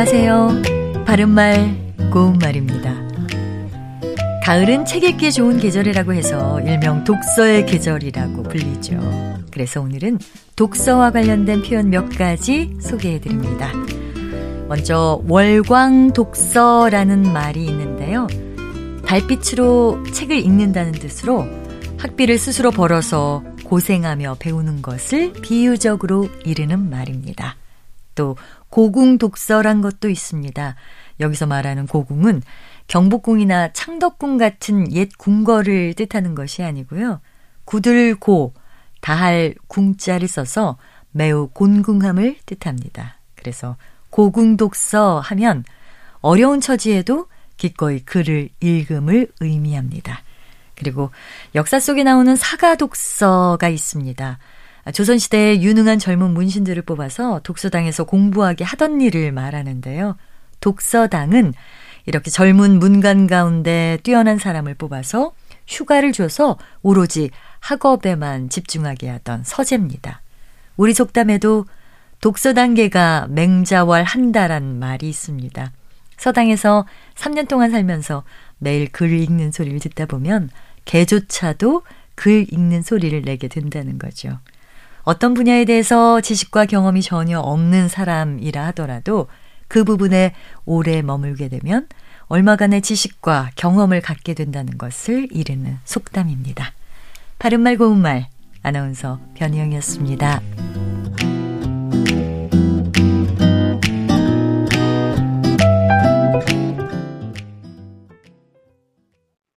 안녕하세요. 바른말, 고운말입니다. 가을은 책 읽기 좋은 계절이라고 해서 일명 독서의 계절이라고 불리죠. 그래서 오늘은 독서와 관련된 표현 몇 가지 소개해 드립니다. 먼저 월광 독서라는 말이 있는데요. 달빛으로 책을 읽는다는 뜻으로 학비를 스스로 벌어서 고생하며 배우는 것을 비유적으로 이르는 말입니다. 또 고궁 독서란 것도 있습니다. 여기서 말하는 고궁은 경복궁이나 창덕궁 같은 옛 궁궐을 뜻하는 것이 아니고요. 구들고, 다할 궁자를 써서 매우 곤궁함을 뜻합니다. 그래서 고궁 독서 하면 어려운 처지에도 기꺼이 글을 읽음을 의미합니다. 그리고 역사 속에 나오는 사가 독서가 있습니다. 조선시대의 유능한 젊은 문신들을 뽑아서 독서당에서 공부하게 하던 일을 말하는데요. 독서당은 이렇게 젊은 문관 가운데 뛰어난 사람을 뽑아서 휴가를 줘서 오로지 학업에만 집중하게 하던 서재입니다. 우리 속담에도 독서 단계가 맹자월 한다란 말이 있습니다. 서당에서 3년 동안 살면서 매일 글 읽는 소리를 듣다 보면 개조차도 글 읽는 소리를 내게 된다는 거죠. 어떤 분야에 대해서 지식과 경험이 전혀 없는 사람이라 하더라도 그 부분에 오래 머물게 되면 얼마간의 지식과 경험을 갖게 된다는 것을 이르는 속담입니다. 바른말 고운말 아나운서 변희영이었습니다.